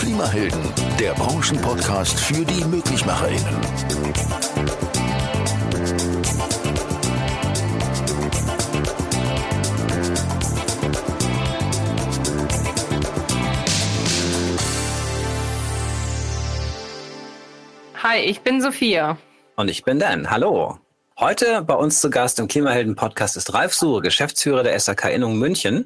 Klimahelden, der Branchenpodcast für die MöglichmacherInnen. Hi, ich bin Sophia. Und ich bin Dan. Hallo. Heute bei uns zu Gast im Klimahelden-Podcast ist Ralf Suhr, Geschäftsführer der SAK Innung München.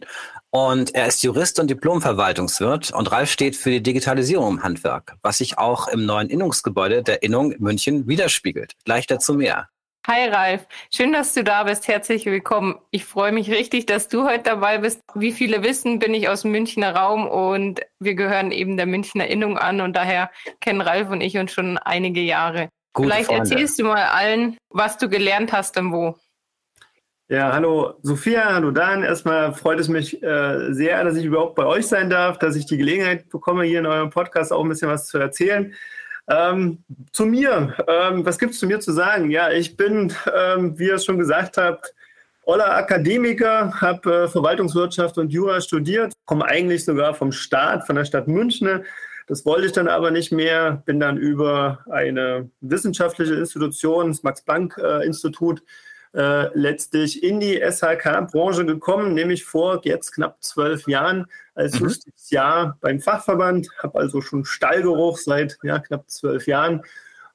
Und er ist Jurist und Diplomverwaltungswirt. Und Ralf steht für die Digitalisierung im Handwerk, was sich auch im neuen Innungsgebäude der Innung München widerspiegelt. Gleich dazu mehr. Hi Ralf, schön, dass du da bist. Herzlich willkommen. Ich freue mich richtig, dass du heute dabei bist. Wie viele wissen, bin ich aus dem Münchner Raum und wir gehören eben der Münchner Innung an und daher kennen Ralf und ich uns schon einige Jahre. Gute Vielleicht Freunde. erzählst du mal allen, was du gelernt hast und wo. Ja, hallo Sophia, hallo Dan. Erstmal freut es mich äh, sehr, dass ich überhaupt bei euch sein darf, dass ich die Gelegenheit bekomme, hier in eurem Podcast auch ein bisschen was zu erzählen. Ähm, zu mir, ähm, was gibt es zu mir zu sagen? Ja, ich bin, ähm, wie ihr es schon gesagt habt, Oller Akademiker, habe äh, Verwaltungswirtschaft und Jura studiert, komme eigentlich sogar vom Staat, von der Stadt München, das wollte ich dann aber nicht mehr, bin dann über eine wissenschaftliche Institution, das Max-Planck-Institut, äh, letztlich in die SHK-Branche gekommen, nämlich vor jetzt knapp zwölf Jahren als mhm. Justizjahr beim Fachverband, habe also schon Stallgeruch seit ja, knapp zwölf Jahren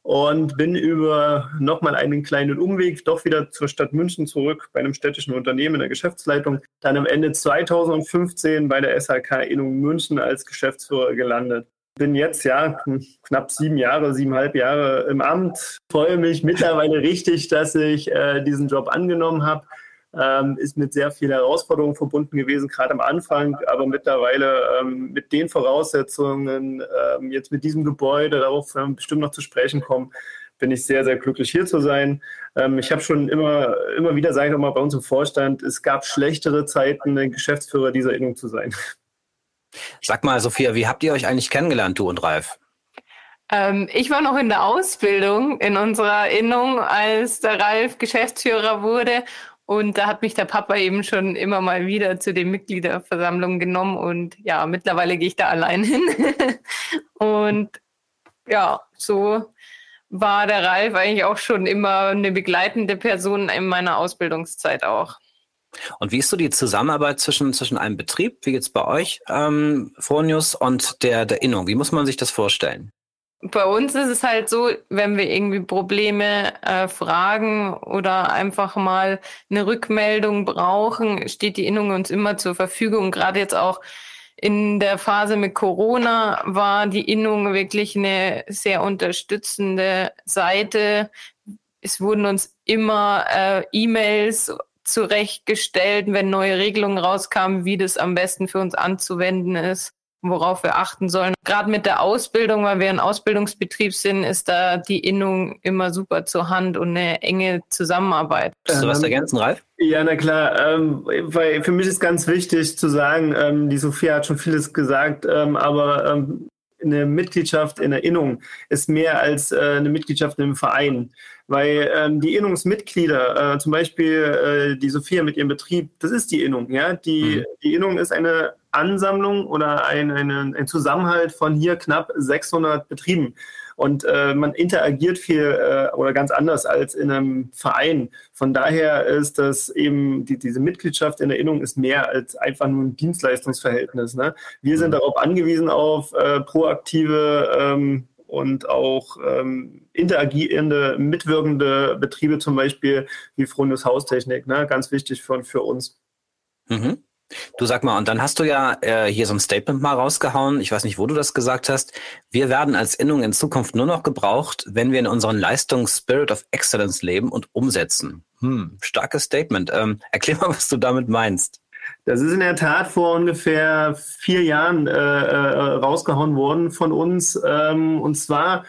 und bin über nochmal einen kleinen Umweg doch wieder zur Stadt München zurück bei einem städtischen Unternehmen in der Geschäftsleitung. Dann am Ende 2015 bei der SHK Innung München als Geschäftsführer gelandet bin jetzt ja knapp sieben Jahre, siebeneinhalb Jahre im Amt. Freue mich mittlerweile richtig, dass ich äh, diesen Job angenommen habe. Ähm, ist mit sehr vielen Herausforderungen verbunden gewesen, gerade am Anfang, aber mittlerweile ähm, mit den Voraussetzungen, ähm, jetzt mit diesem Gebäude, darauf ähm, bestimmt noch zu sprechen kommen, bin ich sehr, sehr glücklich hier zu sein. Ähm, ich habe schon immer, immer wieder, sage ich mal, bei uns im Vorstand, es gab schlechtere Zeiten, Geschäftsführer dieser Innung zu sein. Sag mal, Sophia, wie habt ihr euch eigentlich kennengelernt, du und Ralf? Ähm, ich war noch in der Ausbildung in unserer Innung, als der Ralf Geschäftsführer wurde. Und da hat mich der Papa eben schon immer mal wieder zu den Mitgliederversammlungen genommen. Und ja, mittlerweile gehe ich da allein hin. und ja, so war der Ralf eigentlich auch schon immer eine begleitende Person in meiner Ausbildungszeit auch. Und wie ist so die Zusammenarbeit zwischen, zwischen einem Betrieb, wie geht's bei euch, ähm, Fronius, und der, der Innung? Wie muss man sich das vorstellen? Bei uns ist es halt so, wenn wir irgendwie Probleme äh, fragen oder einfach mal eine Rückmeldung brauchen, steht die Innung uns immer zur Verfügung. Gerade jetzt auch in der Phase mit Corona war die Innung wirklich eine sehr unterstützende Seite. Es wurden uns immer äh, E-Mails zurechtgestellt, wenn neue Regelungen rauskamen, wie das am besten für uns anzuwenden ist, worauf wir achten sollen. Gerade mit der Ausbildung, weil wir ein Ausbildungsbetrieb sind, ist da die Innung immer super zur Hand und eine enge Zusammenarbeit. Hast du was ergänzen, Ralf? Ja, na klar. Ähm, weil für mich ist ganz wichtig zu sagen, ähm, die Sophia hat schon vieles gesagt, ähm, aber ähm, eine Mitgliedschaft in der Innung ist mehr als äh, eine Mitgliedschaft in einem Verein. Weil ähm, die Innungsmitglieder, äh, zum Beispiel äh, die Sophia mit ihrem Betrieb, das ist die Innung. Ja? Die, mhm. die Innung ist eine Ansammlung oder ein, eine, ein Zusammenhalt von hier knapp 600 Betrieben. Und äh, man interagiert viel äh, oder ganz anders als in einem Verein. Von daher ist das eben, die, diese Mitgliedschaft in der Innung ist mehr als einfach nur ein Dienstleistungsverhältnis. Ne? Wir sind mhm. darauf angewiesen auf äh, proaktive ähm, und auch ähm, interagierende, mitwirkende Betriebe, zum Beispiel wie Fronius Haustechnik, ne? ganz wichtig für, für uns. Mhm. Du sag mal, und dann hast du ja äh, hier so ein Statement mal rausgehauen. Ich weiß nicht, wo du das gesagt hast. Wir werden als Innung in Zukunft nur noch gebraucht, wenn wir in unseren Leistungen Spirit of Excellence leben und umsetzen. Hm, starkes Statement. Ähm, erklär mal, was du damit meinst. Das ist in der Tat vor ungefähr vier Jahren äh, äh, rausgehauen worden von uns. Ähm, und zwar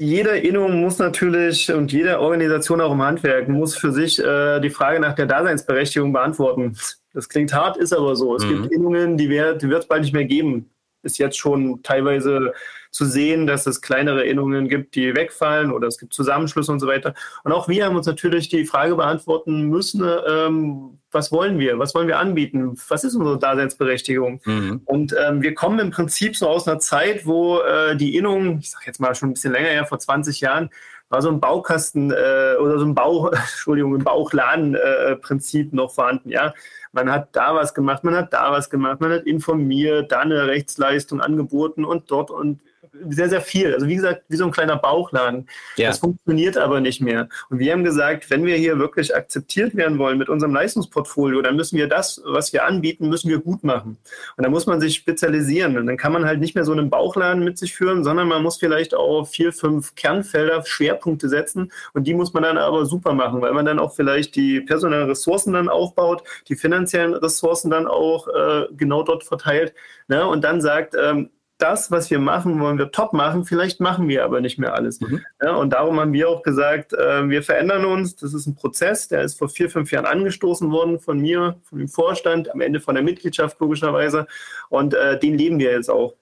jede Innung muss natürlich und jede Organisation auch im Handwerk muss für sich äh, die Frage nach der Daseinsberechtigung beantworten. Das klingt hart, ist aber so. Es mhm. gibt Innungen, die wird es bald nicht mehr geben. ist jetzt schon teilweise zu sehen, dass es kleinere Erinnerungen gibt, die wegfallen oder es gibt Zusammenschlüsse und so weiter. Und auch wir haben uns natürlich die Frage beantworten müssen, ähm, was wollen wir? Was wollen wir anbieten? Was ist unsere Daseinsberechtigung? Mhm. Und ähm, wir kommen im Prinzip so aus einer Zeit, wo äh, die Innung, ich sage jetzt mal schon ein bisschen länger her, vor 20 Jahren, war so ein Baukasten äh, oder so ein Bau, Entschuldigung, ein Bauchladen-Prinzip äh, noch vorhanden, ja. Man hat da was gemacht, man hat da was gemacht, man hat informiert, da eine Rechtsleistung angeboten und dort und sehr, sehr viel. Also wie gesagt, wie so ein kleiner Bauchladen. Ja. Das funktioniert aber nicht mehr. Und wir haben gesagt, wenn wir hier wirklich akzeptiert werden wollen mit unserem Leistungsportfolio, dann müssen wir das, was wir anbieten, müssen wir gut machen. Und da muss man sich spezialisieren. Und dann kann man halt nicht mehr so einen Bauchladen mit sich führen, sondern man muss vielleicht auf vier, fünf Kernfelder Schwerpunkte setzen. Und die muss man dann aber super machen, weil man dann auch vielleicht die personellen Ressourcen dann aufbaut, die finanziellen Ressourcen dann auch äh, genau dort verteilt. Ne? Und dann sagt, ähm, das, was wir machen, wollen wir top machen. Vielleicht machen wir aber nicht mehr alles. Mhm. Ja, und darum haben wir auch gesagt, äh, wir verändern uns. Das ist ein Prozess, der ist vor vier, fünf Jahren angestoßen worden von mir, von dem Vorstand, am Ende von der Mitgliedschaft logischerweise. Und äh, den leben wir jetzt auch.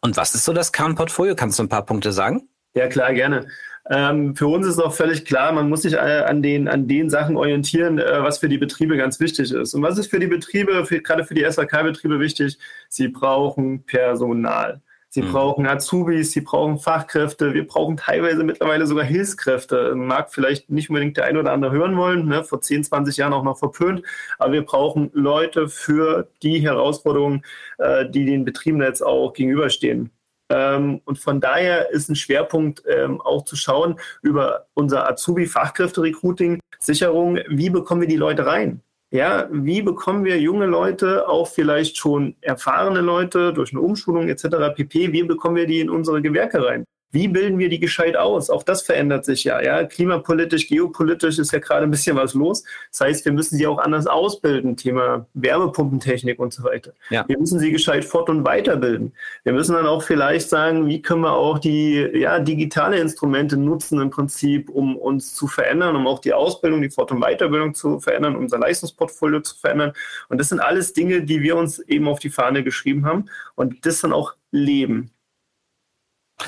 Und was ist so das Kernportfolio? Kannst du ein paar Punkte sagen? Ja, klar, gerne. Ähm, für uns ist auch völlig klar, man muss sich äh, an, den, an den Sachen orientieren, äh, was für die Betriebe ganz wichtig ist. Und was ist für die Betriebe, für, gerade für die SAK-Betriebe wichtig? Sie brauchen Personal. Sie mhm. brauchen Azubis, sie brauchen Fachkräfte, wir brauchen teilweise mittlerweile sogar Hilfskräfte. Mag vielleicht nicht unbedingt der ein oder andere hören wollen, ne? vor 10, 20 Jahren auch noch verpönt, aber wir brauchen Leute für die Herausforderungen, äh, die den Betrieben jetzt auch gegenüberstehen. Ähm, und von daher ist ein Schwerpunkt ähm, auch zu schauen über unser Azubi-Fachkräfte-Recruiting, Sicherung, wie bekommen wir die Leute rein? Ja, wie bekommen wir junge Leute, auch vielleicht schon erfahrene Leute durch eine Umschulung etc. pp, wie bekommen wir die in unsere Gewerke rein? Wie bilden wir die gescheit aus? Auch das verändert sich ja. ja. Klimapolitisch, geopolitisch ist ja gerade ein bisschen was los. Das heißt, wir müssen sie auch anders ausbilden. Thema Wärmepumpentechnik und so weiter. Ja. Wir müssen sie gescheit fort- und weiterbilden. Wir müssen dann auch vielleicht sagen, wie können wir auch die ja, digitale Instrumente nutzen im Prinzip, um uns zu verändern, um auch die Ausbildung, die Fort- und Weiterbildung zu verändern, unser Leistungsportfolio zu verändern. Und das sind alles Dinge, die wir uns eben auf die Fahne geschrieben haben und das dann auch leben.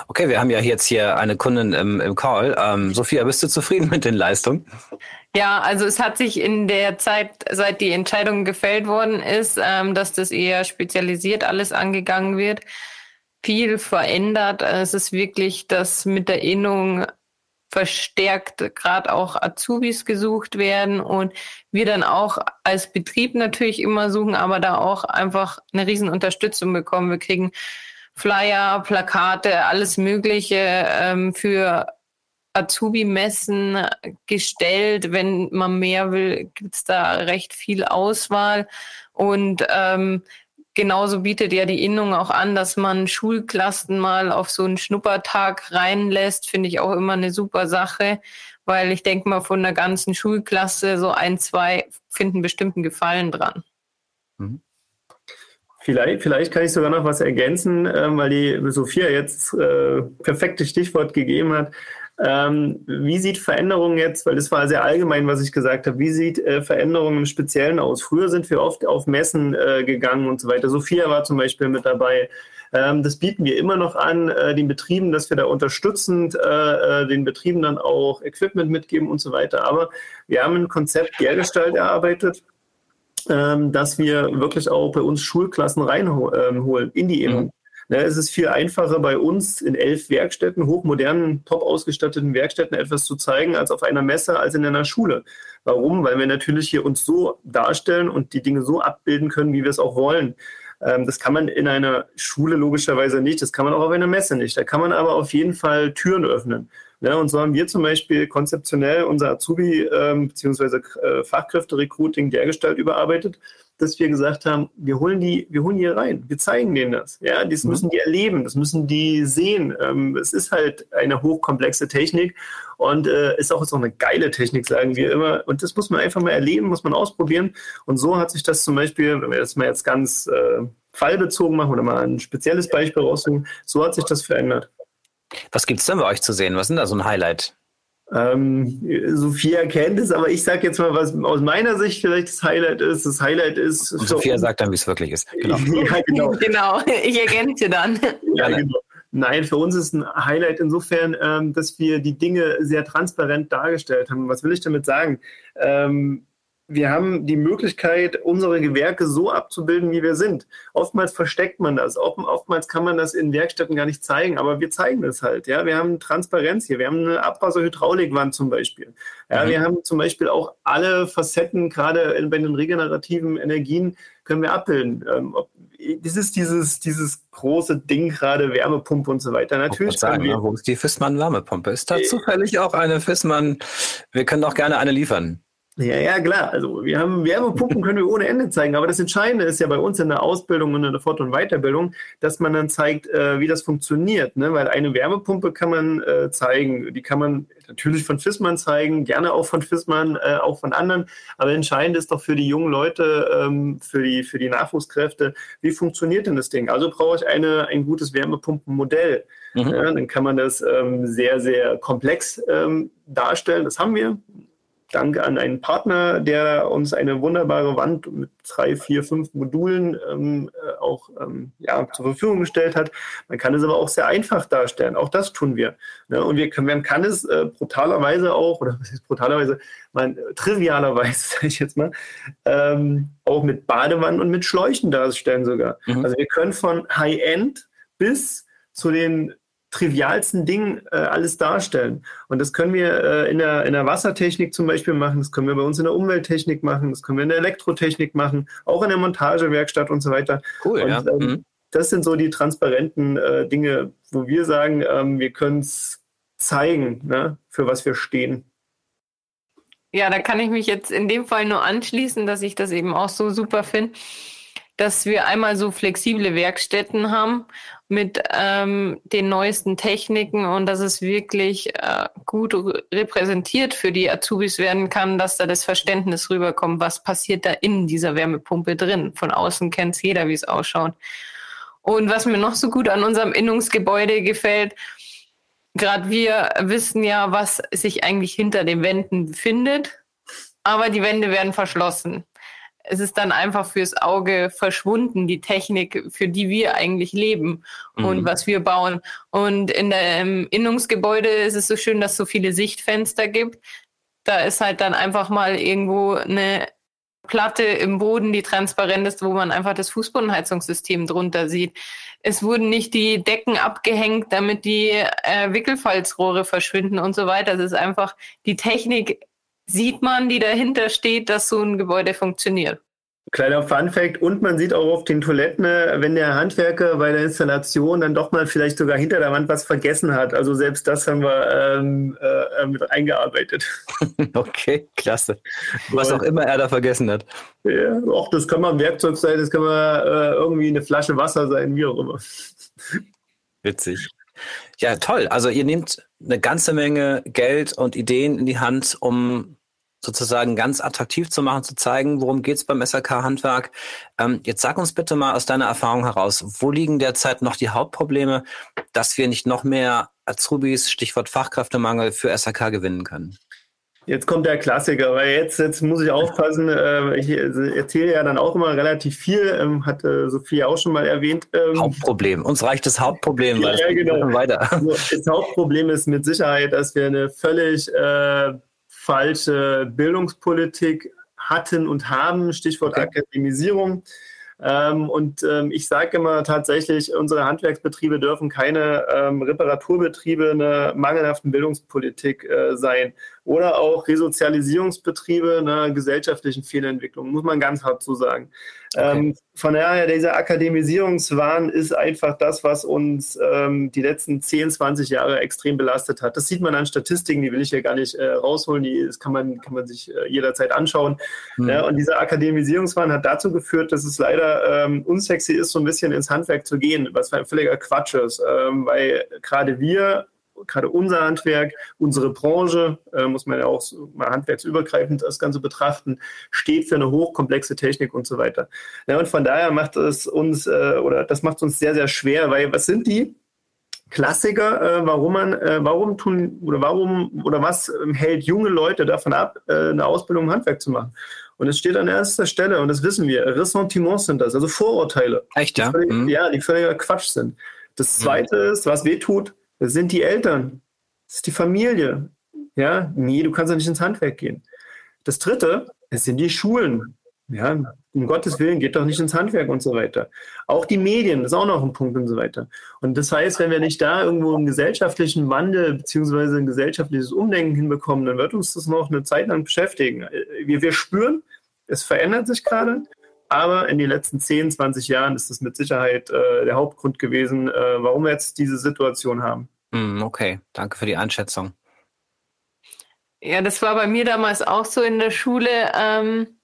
Okay, wir haben ja jetzt hier eine Kundin im, im Call. Ähm, Sophia, bist du zufrieden mit den Leistungen? Ja, also es hat sich in der Zeit, seit die Entscheidung gefällt worden ist, ähm, dass das eher spezialisiert alles angegangen wird, viel verändert. Es ist wirklich, dass mit der Innung verstärkt gerade auch Azubis gesucht werden und wir dann auch als Betrieb natürlich immer suchen, aber da auch einfach eine riesen Unterstützung bekommen. Wir kriegen Flyer, Plakate, alles Mögliche ähm, für Azubi-Messen gestellt. Wenn man mehr will, gibt's da recht viel Auswahl. Und ähm, genauso bietet ja die Innung auch an, dass man Schulklassen mal auf so einen Schnuppertag reinlässt. Finde ich auch immer eine super Sache, weil ich denke mal, von der ganzen Schulklasse so ein, zwei finden bestimmten Gefallen dran. Mhm. Vielleicht, vielleicht kann ich sogar noch was ergänzen, äh, weil die Sophia jetzt äh, perfektes Stichwort gegeben hat. Ähm, wie sieht Veränderung jetzt, weil das war sehr allgemein, was ich gesagt habe, wie sieht äh, Veränderung im Speziellen aus? Früher sind wir oft auf Messen äh, gegangen und so weiter. Sophia war zum Beispiel mit dabei. Ähm, das bieten wir immer noch an, äh, den Betrieben, dass wir da unterstützend äh, äh, den Betrieben dann auch Equipment mitgeben und so weiter. Aber wir haben ein Konzept Lehrgestalt erarbeitet dass wir wirklich auch bei uns Schulklassen reinholen ähm, in die Innung. Mhm. Ne, es ist viel einfacher bei uns in elf Werkstätten, hochmodernen, top ausgestatteten Werkstätten etwas zu zeigen als auf einer Messe, als in einer Schule. Warum? Weil wir natürlich hier uns so darstellen und die Dinge so abbilden können, wie wir es auch wollen. Ähm, das kann man in einer Schule logischerweise nicht, das kann man auch auf einer Messe nicht. Da kann man aber auf jeden Fall Türen öffnen. Ja, und so haben wir zum Beispiel konzeptionell unser Azubi- ähm, bzw. Äh, Fachkräfte-Recruiting dergestalt überarbeitet, dass wir gesagt haben, wir holen die, wir holen die hier rein, wir zeigen denen das. Ja, das mhm. müssen die erleben, das müssen die sehen. Ähm, es ist halt eine hochkomplexe Technik und äh, ist auch, ist auch eine geile Technik, sagen wir immer. Und das muss man einfach mal erleben, muss man ausprobieren. Und so hat sich das zum Beispiel, wenn wir das mal jetzt ganz äh, fallbezogen machen oder mal ein spezielles Beispiel raussuchen, so hat sich das verändert. Was gibt es denn bei euch zu sehen? Was sind da so ein Highlight? Ähm, Sophia kennt es, aber ich sage jetzt mal, was aus meiner Sicht vielleicht das Highlight ist. Das Highlight ist. Und Sophia sagt dann, wie es wirklich ist. Genau. ja, genau. genau. Ich ergänze dann. Ja, genau. Nein, für uns ist ein Highlight insofern, ähm, dass wir die Dinge sehr transparent dargestellt haben. Was will ich damit sagen? Ähm, wir haben die Möglichkeit, unsere Gewerke so abzubilden, wie wir sind. Oftmals versteckt man das. Oftmals kann man das in Werkstätten gar nicht zeigen, aber wir zeigen das halt. Ja, wir haben Transparenz hier. Wir haben eine Abwasserhydraulikwand zum Beispiel. Ja, mhm. wir haben zum Beispiel auch alle Facetten, gerade bei den regenerativen Energien, können wir abbilden. Ähm, das ist dieses, dieses große Ding gerade, Wärmepumpe und so weiter. Natürlich. Sagen, wir, wo ist die Fissmann Wärmepumpe? Ist da äh, zufällig auch eine Fissmann? Wir können auch gerne eine liefern. Ja, ja, klar. Also wir haben Wärmepumpen können wir ohne Ende zeigen. Aber das Entscheidende ist ja bei uns in der Ausbildung und in der Fort- und Weiterbildung, dass man dann zeigt, äh, wie das funktioniert. Ne? Weil eine Wärmepumpe kann man äh, zeigen. Die kann man natürlich von Fissmann zeigen, gerne auch von Fissmann, äh, auch von anderen. Aber entscheidend ist doch für die jungen Leute, ähm, für, die, für die Nachwuchskräfte, wie funktioniert denn das Ding? Also brauche ich eine, ein gutes Wärmepumpenmodell. Mhm. Ja, dann kann man das ähm, sehr, sehr komplex ähm, darstellen. Das haben wir. Dank an einen Partner, der uns eine wunderbare Wand mit drei, vier, fünf Modulen ähm, äh, auch ähm, ja, zur Verfügung gestellt hat. Man kann es aber auch sehr einfach darstellen. Auch das tun wir. Ne? Und wir können, man kann es äh, brutalerweise auch, oder was ist brutalerweise, man, äh, trivialerweise, sage ich jetzt mal, ähm, auch mit Badewannen und mit Schläuchen darstellen sogar. Mhm. Also wir können von High-End bis zu den trivialsten Dingen äh, alles darstellen. Und das können wir äh, in, der, in der Wassertechnik zum Beispiel machen, das können wir bei uns in der Umwelttechnik machen, das können wir in der Elektrotechnik machen, auch in der Montagewerkstatt und so weiter. Cool, und, ja. Ähm, mhm. Das sind so die transparenten äh, Dinge, wo wir sagen, ähm, wir können es zeigen, ne, für was wir stehen. Ja, da kann ich mich jetzt in dem Fall nur anschließen, dass ich das eben auch so super finde dass wir einmal so flexible Werkstätten haben mit ähm, den neuesten Techniken und dass es wirklich äh, gut repräsentiert für die Azubis werden kann, dass da das Verständnis rüberkommt, was passiert da in dieser Wärmepumpe drin. Von außen kennt jeder, wie es ausschaut. Und was mir noch so gut an unserem Innungsgebäude gefällt, gerade wir wissen ja, was sich eigentlich hinter den Wänden befindet, aber die Wände werden verschlossen es ist dann einfach fürs Auge verschwunden, die Technik, für die wir eigentlich leben und mhm. was wir bauen. Und in der im Innungsgebäude ist es so schön, dass es so viele Sichtfenster gibt. Da ist halt dann einfach mal irgendwo eine Platte im Boden, die transparent ist, wo man einfach das Fußbodenheizungssystem drunter sieht. Es wurden nicht die Decken abgehängt, damit die äh, Wickelfalzrohre verschwinden und so weiter. Es ist einfach die Technik sieht man, die dahinter steht, dass so ein Gebäude funktioniert. Kleiner Funfact, und man sieht auch auf den Toiletten, äh, wenn der Handwerker bei der Installation dann doch mal vielleicht sogar hinter der Wand was vergessen hat. Also selbst das haben wir ähm, äh, mit eingearbeitet. Okay, klasse. Was auch immer er da vergessen hat. Ja, auch das kann mal ein Werkzeug sein, das kann mal äh, irgendwie eine Flasche Wasser sein, wie auch immer. Witzig. Ja, toll. Also ihr nehmt eine ganze Menge Geld und Ideen in die Hand, um sozusagen ganz attraktiv zu machen, zu zeigen, worum geht's beim SRK-Handwerk. Ähm, jetzt sag uns bitte mal aus deiner Erfahrung heraus, wo liegen derzeit noch die Hauptprobleme, dass wir nicht noch mehr Azubis, Stichwort Fachkräftemangel, für SRK gewinnen können? Jetzt kommt der Klassiker, weil jetzt, jetzt muss ich aufpassen. Äh, ich erzähle ja dann auch immer relativ viel, ähm, hat äh, Sophia auch schon mal erwähnt. Ähm, Hauptproblem. Uns reicht das Hauptproblem, weil ja, genau. weiter. Also, das Hauptproblem ist mit Sicherheit, dass wir eine völlig äh, falsche Bildungspolitik hatten und haben. Stichwort okay. Akademisierung. Ähm, und ähm, ich sage immer tatsächlich, unsere Handwerksbetriebe dürfen keine ähm, Reparaturbetriebe einer mangelhaften Bildungspolitik äh, sein oder auch Resozialisierungsbetriebe einer gesellschaftlichen Fehlentwicklung, muss man ganz hart so sagen. Okay. Ähm, von daher, dieser Akademisierungswahn ist einfach das, was uns ähm, die letzten 10, 20 Jahre extrem belastet hat. Das sieht man an Statistiken, die will ich hier gar nicht äh, rausholen, die das kann man, kann man sich äh, jederzeit anschauen. Mhm. Ja, und dieser Akademisierungswahn hat dazu geführt, dass es leider ähm, unsexy ist, so ein bisschen ins Handwerk zu gehen, was ein völliger Quatsch ist, ähm, weil gerade wir gerade unser Handwerk, unsere Branche, äh, muss man ja auch mal handwerksübergreifend das Ganze betrachten, steht für eine hochkomplexe Technik und so weiter. Ja, und von daher macht es uns, äh, oder das macht uns sehr, sehr schwer, weil was sind die? Klassiker, äh, warum man, äh, warum tun oder warum oder was ähm, hält junge Leute davon ab, äh, eine Ausbildung im Handwerk zu machen? Und es steht an erster Stelle, und das wissen wir, Ressentiments sind das, also Vorurteile. Echt, ja? Die völlig, mhm. Ja, die völliger Quatsch sind. Das zweite mhm. ist, was weh tut, das sind die Eltern. Das ist die Familie. Ja, nee, du kannst ja nicht ins Handwerk gehen. Das dritte, es sind die Schulen. Ja, um Gottes Willen, geht doch nicht ins Handwerk und so weiter. Auch die Medien, das ist auch noch ein Punkt und so weiter. Und das heißt, wenn wir nicht da irgendwo einen gesellschaftlichen Wandel beziehungsweise ein gesellschaftliches Umdenken hinbekommen, dann wird uns das noch eine Zeit lang beschäftigen. Wir, wir spüren, es verändert sich gerade, aber in den letzten 10, 20 Jahren ist das mit Sicherheit äh, der Hauptgrund gewesen, äh, warum wir jetzt diese Situation haben. Hm, okay, danke für die Einschätzung. Ja, das war bei mir damals auch so in der Schule. Ähm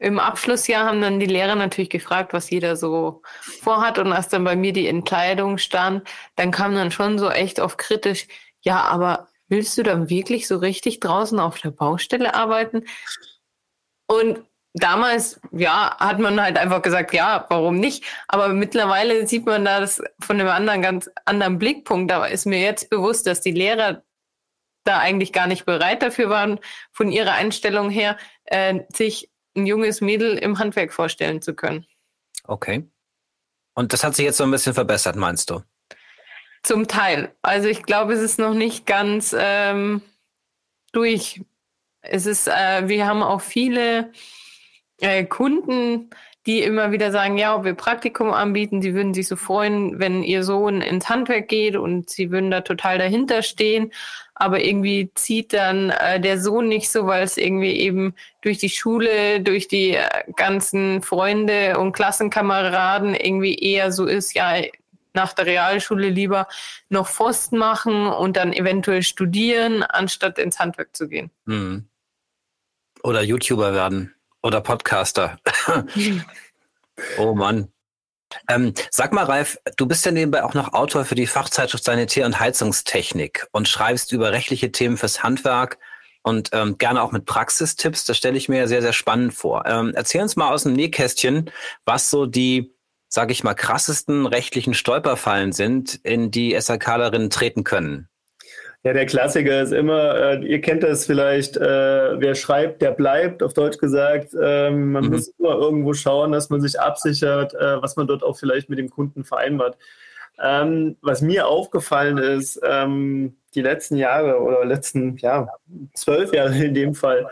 im Abschlussjahr haben dann die Lehrer natürlich gefragt, was jeder so vorhat. Und als dann bei mir die Entscheidung stand, dann kam dann schon so echt oft kritisch, ja, aber willst du dann wirklich so richtig draußen auf der Baustelle arbeiten? Und damals, ja, hat man halt einfach gesagt, ja, warum nicht? Aber mittlerweile sieht man da das von einem anderen, ganz anderen Blickpunkt. Da ist mir jetzt bewusst, dass die Lehrer da eigentlich gar nicht bereit dafür waren, von ihrer Einstellung her, äh, sich ein junges Mädel im Handwerk vorstellen zu können. Okay. Und das hat sich jetzt so ein bisschen verbessert, meinst du? Zum Teil. Also ich glaube, es ist noch nicht ganz ähm, durch. Es ist, äh, wir haben auch viele äh, Kunden, die immer wieder sagen, ja, ob wir Praktikum anbieten, sie würden sich so freuen, wenn ihr Sohn ins Handwerk geht und sie würden da total dahinter stehen. Aber irgendwie zieht dann äh, der Sohn nicht so, weil es irgendwie eben durch die Schule, durch die äh, ganzen Freunde und Klassenkameraden irgendwie eher so ist, ja, nach der Realschule lieber noch Pfosten machen und dann eventuell studieren, anstatt ins Handwerk zu gehen. Mhm. Oder YouTuber werden. Oder Podcaster. oh Mann. Ähm, sag mal, Ralf, du bist ja nebenbei auch noch Autor für die Fachzeitschrift Sanitär- und Heizungstechnik und schreibst über rechtliche Themen fürs Handwerk und ähm, gerne auch mit Praxistipps. Das stelle ich mir sehr, sehr spannend vor. Ähm, erzähl uns mal aus dem Nähkästchen, was so die, sage ich mal, krassesten rechtlichen Stolperfallen sind, in die SRKlerinnen treten können. Ja, der Klassiker ist immer, äh, ihr kennt das vielleicht, äh, wer schreibt, der bleibt, auf Deutsch gesagt. Ähm, man mhm. muss immer irgendwo schauen, dass man sich absichert, äh, was man dort auch vielleicht mit dem Kunden vereinbart. Ähm, was mir aufgefallen ist, ähm, die letzten Jahre oder letzten, ja, zwölf Jahre in dem Fall,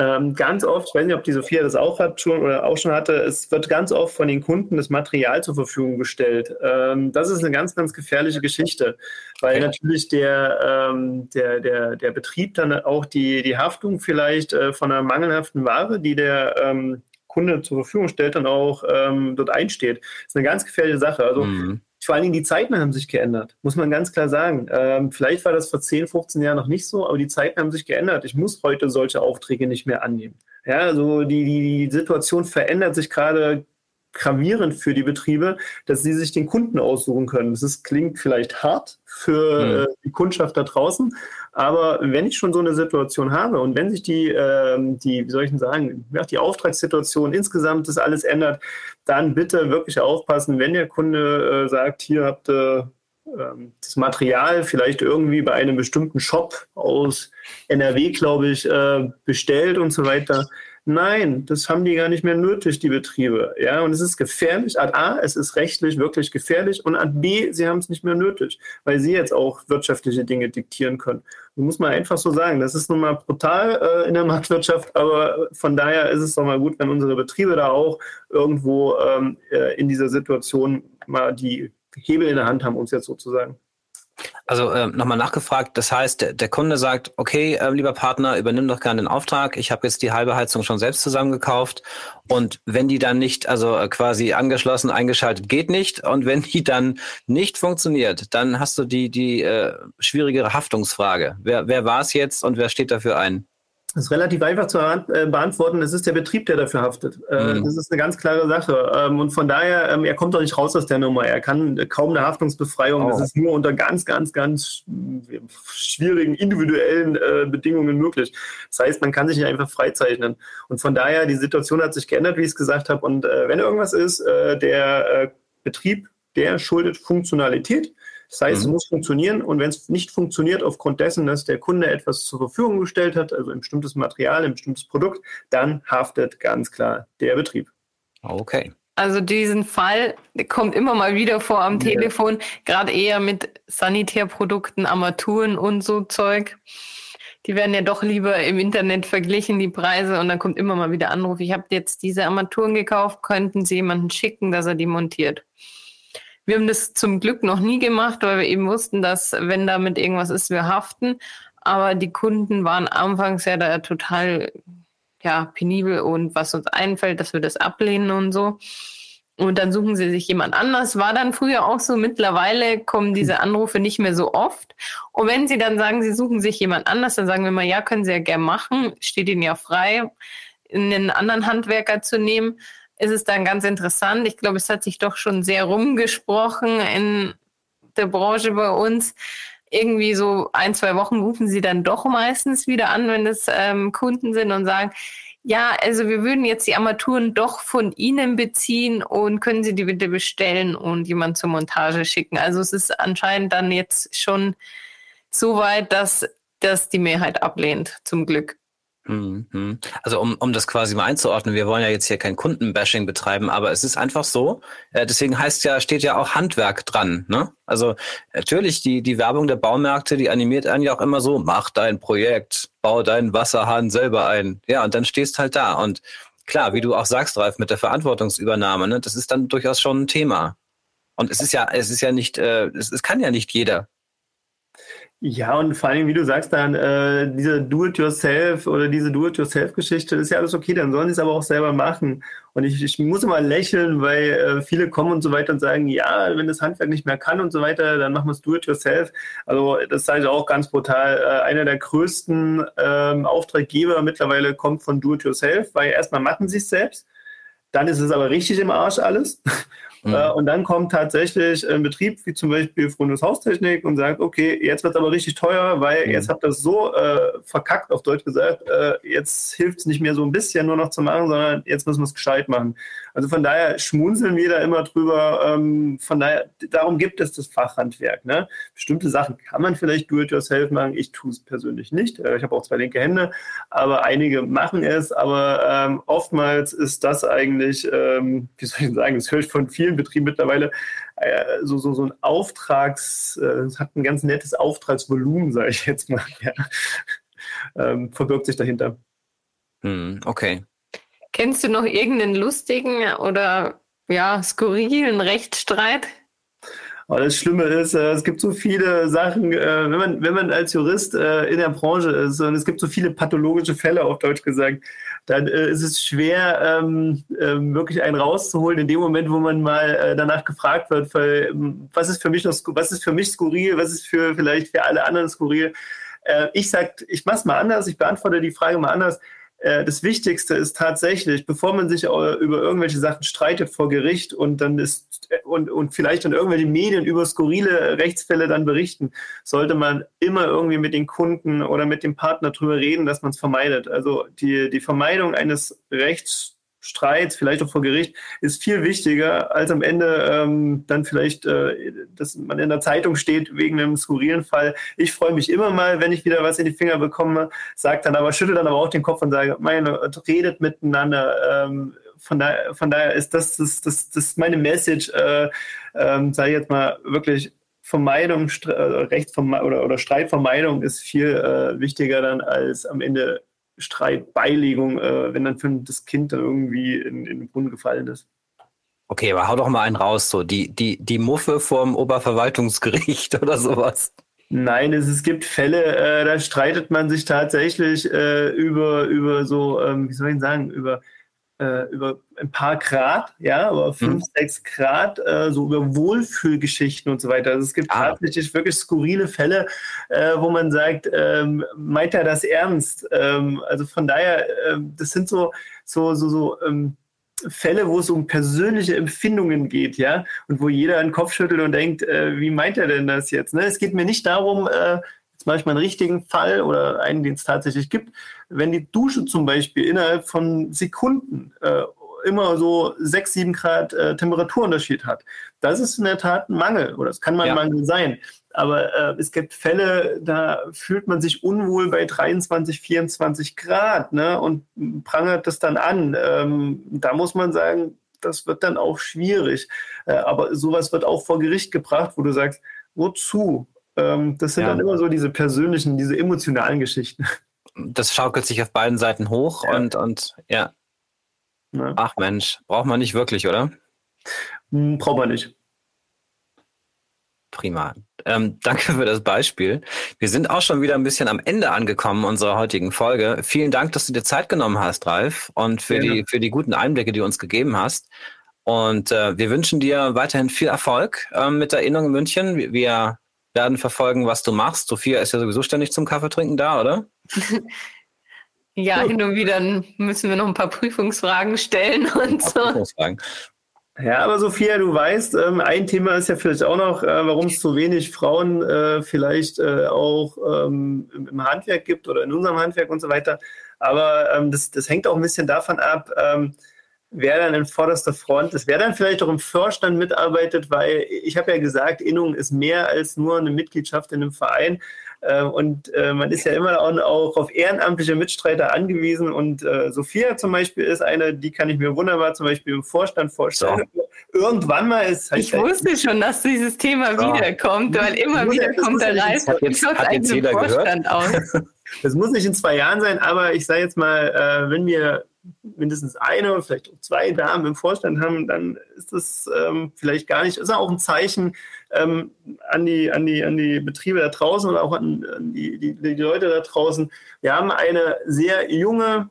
ähm, ganz oft, ich weiß nicht, ob die Sophia das auch hat schon oder auch schon hatte, es wird ganz oft von den Kunden das Material zur Verfügung gestellt. Ähm, das ist eine ganz, ganz gefährliche Geschichte, weil okay. natürlich der, ähm, der, der, der Betrieb dann auch die, die Haftung vielleicht äh, von einer mangelhaften Ware, die der ähm, Kunde zur Verfügung stellt, dann auch ähm, dort einsteht. Das ist eine ganz gefährliche Sache. Also mhm. Vor allen Dingen die Zeiten haben sich geändert, muss man ganz klar sagen. Ähm, vielleicht war das vor 10, 15 Jahren noch nicht so, aber die Zeiten haben sich geändert. Ich muss heute solche Aufträge nicht mehr annehmen. Ja, also die, die, die Situation verändert sich gerade gravierend für die Betriebe, dass sie sich den Kunden aussuchen können. Das ist, klingt vielleicht hart für mhm. äh, die Kundschaft da draußen, aber wenn ich schon so eine Situation habe und wenn sich die, äh, die wie soll ich denn sagen, ja, die Auftragssituation insgesamt das alles ändert, dann bitte wirklich aufpassen, wenn der Kunde äh, sagt, hier habt ihr ähm, das Material vielleicht irgendwie bei einem bestimmten Shop aus NRW, glaube ich, äh, bestellt und so weiter Nein, das haben die gar nicht mehr nötig, die Betriebe. Ja, und es ist gefährlich. Ad A, es ist rechtlich wirklich gefährlich. Und ad B, sie haben es nicht mehr nötig, weil sie jetzt auch wirtschaftliche Dinge diktieren können. Das muss man einfach so sagen. Das ist nun mal brutal äh, in der Marktwirtschaft, aber von daher ist es doch mal gut, wenn unsere Betriebe da auch irgendwo ähm, äh, in dieser Situation mal die Hebel in der Hand haben, uns jetzt sozusagen. Also äh, nochmal nachgefragt, das heißt, der, der Kunde sagt, okay, äh, lieber Partner, übernimm doch gerne den Auftrag. Ich habe jetzt die halbe Heizung schon selbst zusammengekauft. Und wenn die dann nicht, also äh, quasi angeschlossen, eingeschaltet, geht nicht. Und wenn die dann nicht funktioniert, dann hast du die, die äh, schwierigere Haftungsfrage. Wer, wer war es jetzt und wer steht dafür ein? Das ist relativ einfach zu äh, beantworten. Es ist der Betrieb, der dafür haftet. Äh, mhm. Das ist eine ganz klare Sache. Ähm, und von daher, ähm, er kommt doch nicht raus aus der Nummer. Er kann kaum eine Haftungsbefreiung. Oh. Das ist nur unter ganz, ganz, ganz schwierigen individuellen äh, Bedingungen möglich. Das heißt, man kann sich nicht einfach freizeichnen. Und von daher, die Situation hat sich geändert, wie ich es gesagt habe. Und wenn irgendwas ist, der Betrieb, der schuldet Funktionalität Das heißt, mhm. es muss funktionieren und wenn es nicht funktioniert aufgrund dessen, dass der Kunde etwas zur Verfügung gestellt hat, also ein bestimmtes Material, ein bestimmtes Produkt, dann haftet ganz klar der Betrieb. Okay. Also diesen Fall kommt immer mal wieder vor am ja. Telefon, gerade eher mit Sanitärprodukten, Armaturen und so Zeug. Die werden ja doch lieber im Internet verglichen, die Preise, und dann kommt immer mal wieder Anruf. Ich habe jetzt diese Armaturen gekauft, könnten Sie jemanden schicken, dass er die montiert? Wir haben das zum Glück noch nie gemacht, weil wir eben wussten, dass wenn damit irgendwas ist, wir haften. Aber die Kunden waren anfangs ja da total ja, penibel und was uns einfällt, dass wir das ablehnen und so. Und dann suchen sie sich jemand anders. War dann früher auch so. Mittlerweile kommen diese Anrufe nicht mehr so oft. Und wenn sie dann sagen, sie suchen sich jemand anders, dann sagen wir mal, ja, können sie ja gern machen. Steht ihnen ja frei, einen anderen Handwerker zu nehmen. Es ist dann ganz interessant. Ich glaube, es hat sich doch schon sehr rumgesprochen in der Branche bei uns, irgendwie so ein, zwei Wochen rufen sie dann doch meistens wieder an, wenn es ähm, Kunden sind und sagen, ja, also wir würden jetzt die Armaturen doch von Ihnen beziehen und können Sie die bitte bestellen und jemand zur Montage schicken. Also es ist anscheinend dann jetzt schon so weit, dass das die Mehrheit ablehnt, zum Glück. Mhm. Also um, um das quasi mal einzuordnen, wir wollen ja jetzt hier kein Kundenbashing betreiben, aber es ist einfach so, äh, deswegen heißt ja, steht ja auch Handwerk dran. Ne? Also natürlich, die, die Werbung der Baumärkte, die animiert einen ja auch immer so, mach dein Projekt, bau deinen Wasserhahn selber ein. Ja, und dann stehst halt da. Und klar, wie du auch sagst, Ralf, mit der Verantwortungsübernahme, ne, das ist dann durchaus schon ein Thema. Und es ist ja, es ist ja nicht, äh, es, es kann ja nicht jeder ja, und vor allem, wie du sagst, dann äh, diese Do-it-yourself oder diese Do-it-yourself-Geschichte, ist ja alles okay, dann sollen sie es aber auch selber machen. Und ich, ich muss immer lächeln, weil äh, viele kommen und so weiter und sagen, ja, wenn das Handwerk nicht mehr kann und so weiter, dann machen wir es Do-it-yourself. Also das sage ich auch ganz brutal. Äh, einer der größten ähm, Auftraggeber mittlerweile kommt von Do-it-yourself, weil erstmal machen sie es selbst. Dann ist es aber richtig im Arsch alles. Mhm. Äh, und dann kommt tatsächlich ein Betrieb wie zum Beispiel Frunus Haustechnik und sagt, okay, jetzt wird es aber richtig teuer, weil mhm. jetzt habt ihr das so äh, verkackt, auf Deutsch gesagt, äh, jetzt hilft es nicht mehr so ein bisschen nur noch zu machen, sondern jetzt müssen wir es gescheit machen. Also von daher schmunzeln wir da immer drüber. Ähm, von daher, darum gibt es das Fachhandwerk. Ne? Bestimmte Sachen kann man vielleicht do-it-yourself machen. Ich tue es persönlich nicht. Äh, ich habe auch zwei linke Hände, aber einige machen es. Aber ähm, oftmals ist das eigentlich, ähm, wie soll ich sagen, das höre ich von vielen Betrieben mittlerweile, äh, so, so, so ein Auftrags, äh, es hat ein ganz nettes Auftragsvolumen, sage ich jetzt mal. Ja. Ähm, verbirgt sich dahinter. Hm, okay. Kennst du noch irgendeinen lustigen oder ja, skurrilen Rechtsstreit? Aber das Schlimme ist, äh, es gibt so viele Sachen, äh, wenn, man, wenn man als Jurist äh, in der Branche ist und es gibt so viele pathologische Fälle, auf Deutsch gesagt, dann ist es schwer, ähm, ähm, wirklich einen rauszuholen in dem Moment, wo man mal danach gefragt wird, ähm, was ist für mich noch, was ist für mich skurril, was ist für vielleicht für alle anderen skurril. ich sag, ich mach's mal anders, ich beantworte die Frage mal anders das Wichtigste ist tatsächlich, bevor man sich über irgendwelche Sachen streitet vor Gericht und dann ist und, und vielleicht dann irgendwelche Medien über skurrile Rechtsfälle dann berichten, sollte man immer irgendwie mit den Kunden oder mit dem Partner drüber reden, dass man es vermeidet. Also die, die Vermeidung eines Rechts Streits, vielleicht auch vor Gericht, ist viel wichtiger, als am Ende ähm, dann vielleicht, äh, dass man in der Zeitung steht wegen einem skurrilen Fall. Ich freue mich immer mal, wenn ich wieder was in die Finger bekomme, sage dann aber, schüttel dann aber auch den Kopf und sage, meine, redet miteinander. Ähm, von, daher, von daher ist das, das, das, das meine Message, äh, ähm, sage ich jetzt mal wirklich, Vermeidung, äh, Rechtsvermeidung oder, oder Streitvermeidung ist viel äh, wichtiger dann als am Ende Streitbeilegung, äh, wenn dann für das Kind dann irgendwie in, in den Brunnen gefallen ist. Okay, aber hau doch mal einen raus, so die, die, die Muffe vom Oberverwaltungsgericht oder sowas. Nein, es, es gibt Fälle, äh, da streitet man sich tatsächlich äh, über, über so, ähm, wie soll ich sagen, über äh, über ein paar Grad, ja, über fünf, mhm. sechs Grad, äh, so über Wohlfühlgeschichten und so weiter. Also es gibt ah. tatsächlich wirklich skurrile Fälle, äh, wo man sagt, ähm, meint er das ernst? Ähm, also von daher, ähm, das sind so, so, so, so ähm, Fälle, wo es um persönliche Empfindungen geht, ja, und wo jeder einen Kopf schüttelt und denkt, äh, wie meint er denn das jetzt? Ne? Es geht mir nicht darum, äh, Ich mal einen richtigen Fall oder einen, den es tatsächlich gibt. Wenn die Dusche zum Beispiel innerhalb von Sekunden äh, immer so sechs, sieben Grad äh, Temperaturunterschied hat. Das ist in der Tat ein Mangel oder es kann mal ein Mangel sein. Aber äh, es gibt Fälle, da fühlt man sich unwohl bei 23, 24 Grad ne, und prangert das dann an. Ähm, da muss man sagen, das wird dann auch schwierig. Äh, aber sowas wird auch vor Gericht gebracht, wo du sagst, wozu? Ähm, das sind ja. dann immer so diese persönlichen, diese emotionalen Geschichten. Das schaukelt sich auf beiden Seiten hoch ja. und, und ja. ja. Ach Mensch, braucht man nicht wirklich, oder? Hm, braucht man nicht. Prima. Ähm, danke für das Beispiel. Wir sind auch schon wieder ein bisschen am Ende angekommen unserer heutigen Folge. Vielen Dank, dass du dir Zeit genommen hast, Ralf, und für, die, für die guten Einblicke, die du uns gegeben hast. Und äh, wir wünschen dir weiterhin viel Erfolg ähm, mit der Innung in München. Wir werden verfolgen, was du machst. Sophia ist ja sowieso ständig zum Kaffeetrinken da, oder? ja, hin und wieder müssen wir noch ein paar Prüfungsfragen stellen und so. Prüfungsfragen. Ja, aber Sophia, du weißt, ähm, ein Thema ist ja vielleicht auch noch, äh, warum es so wenig Frauen äh, vielleicht äh, auch ähm, im Handwerk gibt oder in unserem Handwerk und so weiter. Aber ähm, das, das hängt auch ein bisschen davon ab, ähm, wer dann in vorderster Front ist, wer dann vielleicht auch im Vorstand mitarbeitet, weil ich habe ja gesagt, Innung ist mehr als nur eine Mitgliedschaft in einem Verein. Äh, und äh, man ist ja immer auch auf ehrenamtliche Mitstreiter angewiesen. Und äh, Sophia zum Beispiel ist eine, die kann ich mir wunderbar zum Beispiel im Vorstand vorstellen. So. Irgendwann mal ist. Ich wusste schon, dass dieses Thema so. wiederkommt, weil immer wieder kommt der Reis. Wie schaut eigentlich im Vorstand gehört? aus? Das muss nicht in zwei Jahren sein, aber ich sage jetzt mal, wenn wir mindestens eine vielleicht auch zwei Damen im Vorstand haben, dann ist das ähm, vielleicht gar nicht, ist auch ein Zeichen ähm, an, die, an, die, an die Betriebe da draußen oder auch an, an die, die, die, Leute da draußen. Wir haben eine sehr junge,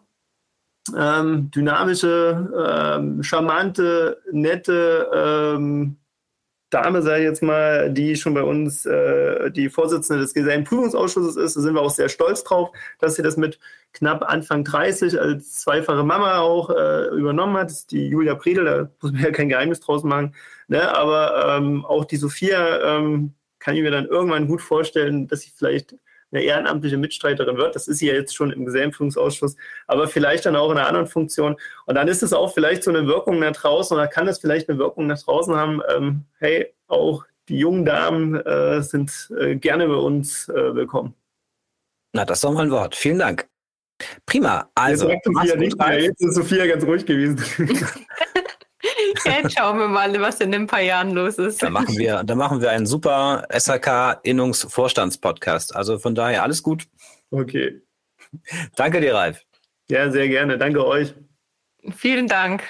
ähm, dynamische, ähm, charmante, nette ähm, Dame, sage ich jetzt mal, die schon bei uns äh, die Vorsitzende des Gesellenprüfungsausschusses ist. Da sind wir auch sehr stolz drauf, dass sie das mit knapp Anfang 30 als zweifache Mama auch äh, übernommen hat. Ist die Julia Predel, da muss man ja kein Geheimnis draus machen. Ne? Aber ähm, auch die Sophia ähm, kann ich mir dann irgendwann gut vorstellen, dass sie vielleicht eine ehrenamtliche Mitstreiterin wird. Das ist sie ja jetzt schon im Gesellenprüfungsausschuss, aber vielleicht dann auch in einer anderen Funktion. Und dann ist es auch vielleicht so eine Wirkung nach draußen oder kann es vielleicht eine Wirkung nach draußen haben, ähm, hey, auch die jungen Damen äh, sind äh, gerne bei uns äh, willkommen. Na, das doch mal ein Wort. Vielen Dank. Prima. Also, jetzt, Sophia nicht mehr. jetzt ist Sophia ganz ruhig gewesen. Jetzt schauen wir mal, was in ein paar Jahren los ist. Da machen wir, da machen wir einen super SHK-Innungs-Vorstandspodcast. Also von daher alles gut. Okay. Danke dir, Ralf. Ja, sehr gerne. Danke euch. Vielen Dank.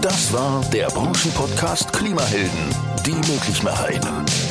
Das war der Branchenpodcast Klimahelden, die Möglichmacherinnen.